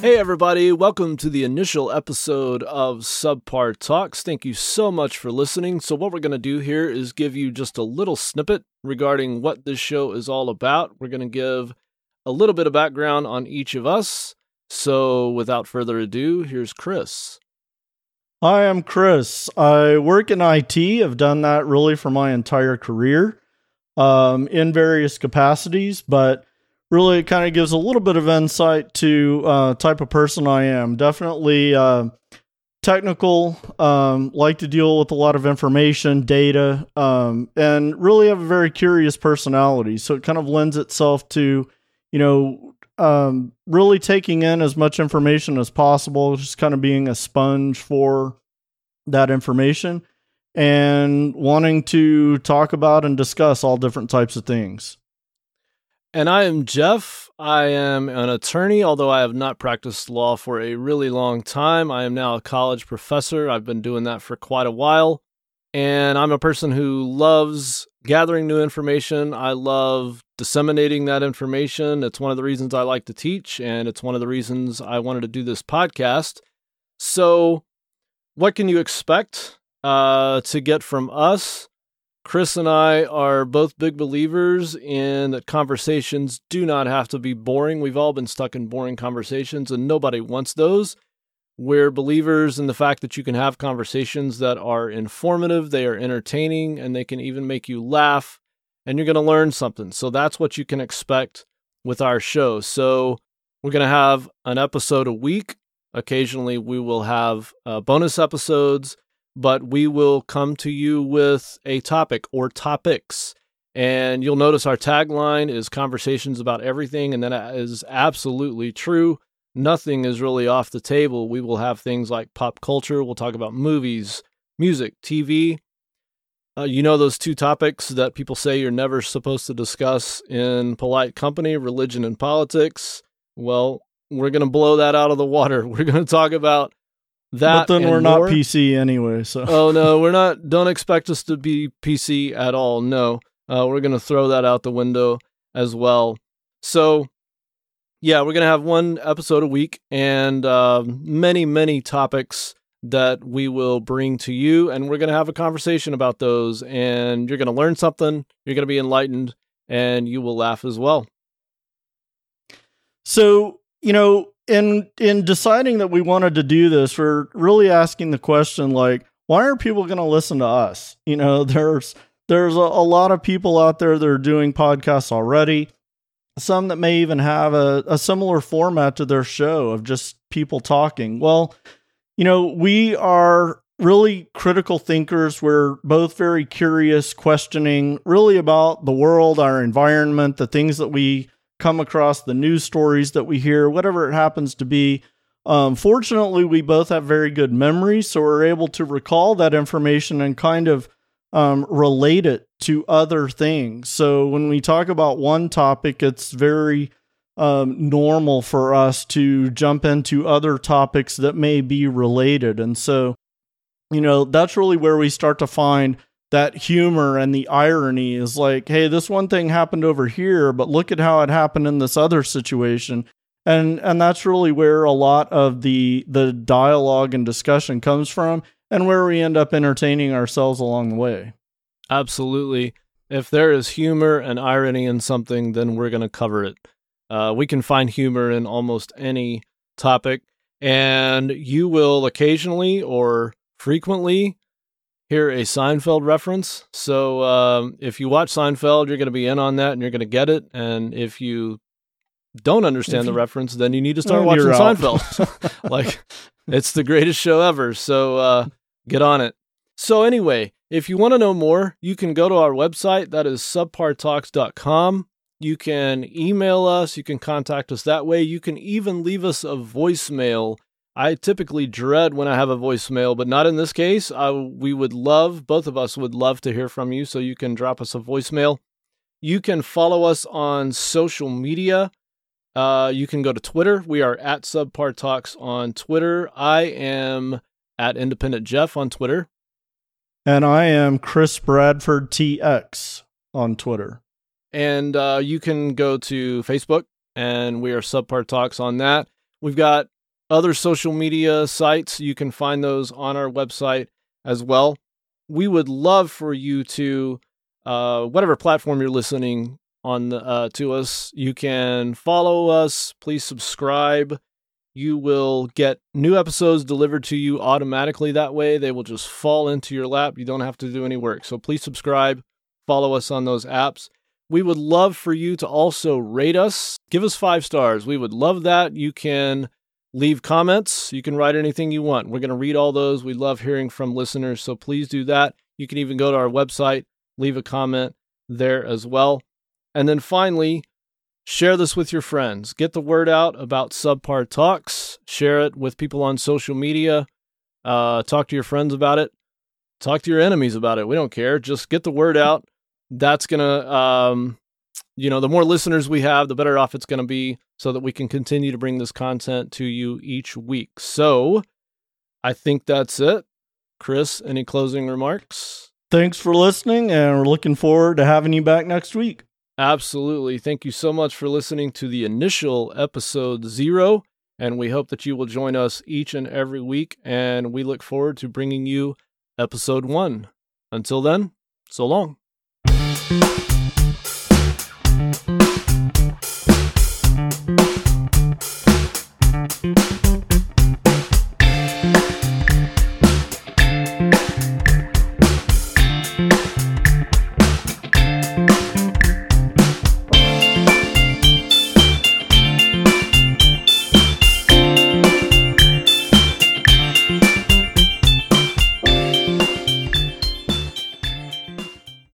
Hey, everybody, welcome to the initial episode of Subpar Talks. Thank you so much for listening. So, what we're going to do here is give you just a little snippet regarding what this show is all about. We're going to give a little bit of background on each of us. So, without further ado, here's Chris. Hi, I'm Chris. I work in IT. I've done that really for my entire career um, in various capacities, but really kind of gives a little bit of insight to uh, type of person I am. Definitely uh, technical, um, like to deal with a lot of information, data, um, and really have a very curious personality. So it kind of lends itself to, you know, um, really taking in as much information as possible, just kind of being a sponge for that information and wanting to talk about and discuss all different types of things. And I am Jeff. I am an attorney, although I have not practiced law for a really long time. I am now a college professor. I've been doing that for quite a while. And I'm a person who loves gathering new information. I love disseminating that information. It's one of the reasons I like to teach, and it's one of the reasons I wanted to do this podcast. So, what can you expect uh, to get from us? Chris and I are both big believers in that conversations do not have to be boring. We've all been stuck in boring conversations, and nobody wants those. We're believers in the fact that you can have conversations that are informative, they are entertaining, and they can even make you laugh, and you're going to learn something. So that's what you can expect with our show. So we're going to have an episode a week. Occasionally, we will have uh, bonus episodes but we will come to you with a topic or topics. And you'll notice our tagline is conversations about everything, and that is absolutely true. Nothing is really off the table. We will have things like pop culture, we'll talk about movies, music, TV. Uh, you know, those two topics that people say you're never supposed to discuss in polite company religion and politics. Well, we're going to blow that out of the water. We're going to talk about that but then we're more. not PC anyway. So oh no, we're not. Don't expect us to be PC at all. No, uh, we're gonna throw that out the window as well. So yeah, we're gonna have one episode a week and uh, many many topics that we will bring to you, and we're gonna have a conversation about those. And you're gonna learn something. You're gonna be enlightened, and you will laugh as well. So you know in in deciding that we wanted to do this, we're really asking the question like, why are people going to listen to us? You know, there's there's a, a, lot of people out there that are doing podcasts already. Some that may even have a, a similar format to their show of just people talking. Well, you know, we are really critical thinkers. We're both very curious, questioning really about the world, our environment, the things that we come across the news stories that we hear, whatever it happens to be. Um, fortunately, we both have very good memories, so we're able to recall that information and kind of um, relate it to other things. So when we talk about one topic, it's very um, normal for us to jump into other topics that may be related. And so, you know, that's really where we start to find that humor and the irony is like, hey, this one thing happened over here, but look at how it happened in this other situation. And and that's really where a lot of the the dialogue and discussion comes from and where we end up entertaining ourselves along the way. Absolutely. If there is humor and irony in something, then we're going to cover it. Uh, we can find humor in almost any topic, and you will occasionally or frequently hear a Seinfeld reference. So um, if you watch Seinfeld, you're going to be in on that and you're going to get it. And if you don't understand the reference, then you need to start watching Seinfeld. like it's the greatest show ever. So uh, get on it. So anyway, if you want to know more, you can go to our website. That is subpartalks.com. You can email us. You can contact us that way. You can even leave us a voicemail I typically dread when I have a voicemail, but not in this case. I, we would love, both of us would love to hear from you, so you can drop us a voicemail. You can follow us on social media. Uh, you can go to Twitter. We are at Subpar Talks on Twitter. I am at Independent Jeff on Twitter. And I am Chris Bradford TX on Twitter. And uh, you can go to Facebook, and we are Subpar Talks on that. We've got other social media sites. You can find those on our website as well. We would love for you to, uh, whatever platform you're listening on uh, to us, you can follow us. Please subscribe. You will get new episodes delivered to you automatically that way. They will just fall into your lap. You don't have to do any work. So please subscribe, follow us on those apps. We would love for you to also rate us. Give us five stars. We would love that. You can leave comments. You can write anything you want. We're going to read all those. We love hearing from listeners. So please do that. You can even go to our website, leave a comment there as well. And then finally, share this with your friends. Get the word out about Subpar Talks. Share it with people on social media. Uh, talk to your friends about it. Talk to your enemies about it. We don't care. Just get the word out. That's going to, um, you know, the more listeners we have, the better off it's going to be so that we can continue to bring this content to you each week. So I think that's it. Chris, any closing remarks? Thanks for listening, and we're looking forward to having you back next week. Absolutely. Thank you so much for listening to the initial episode zero. And we hope that you will join us each and every week. And we look forward to bringing you episode one. Until then, so long.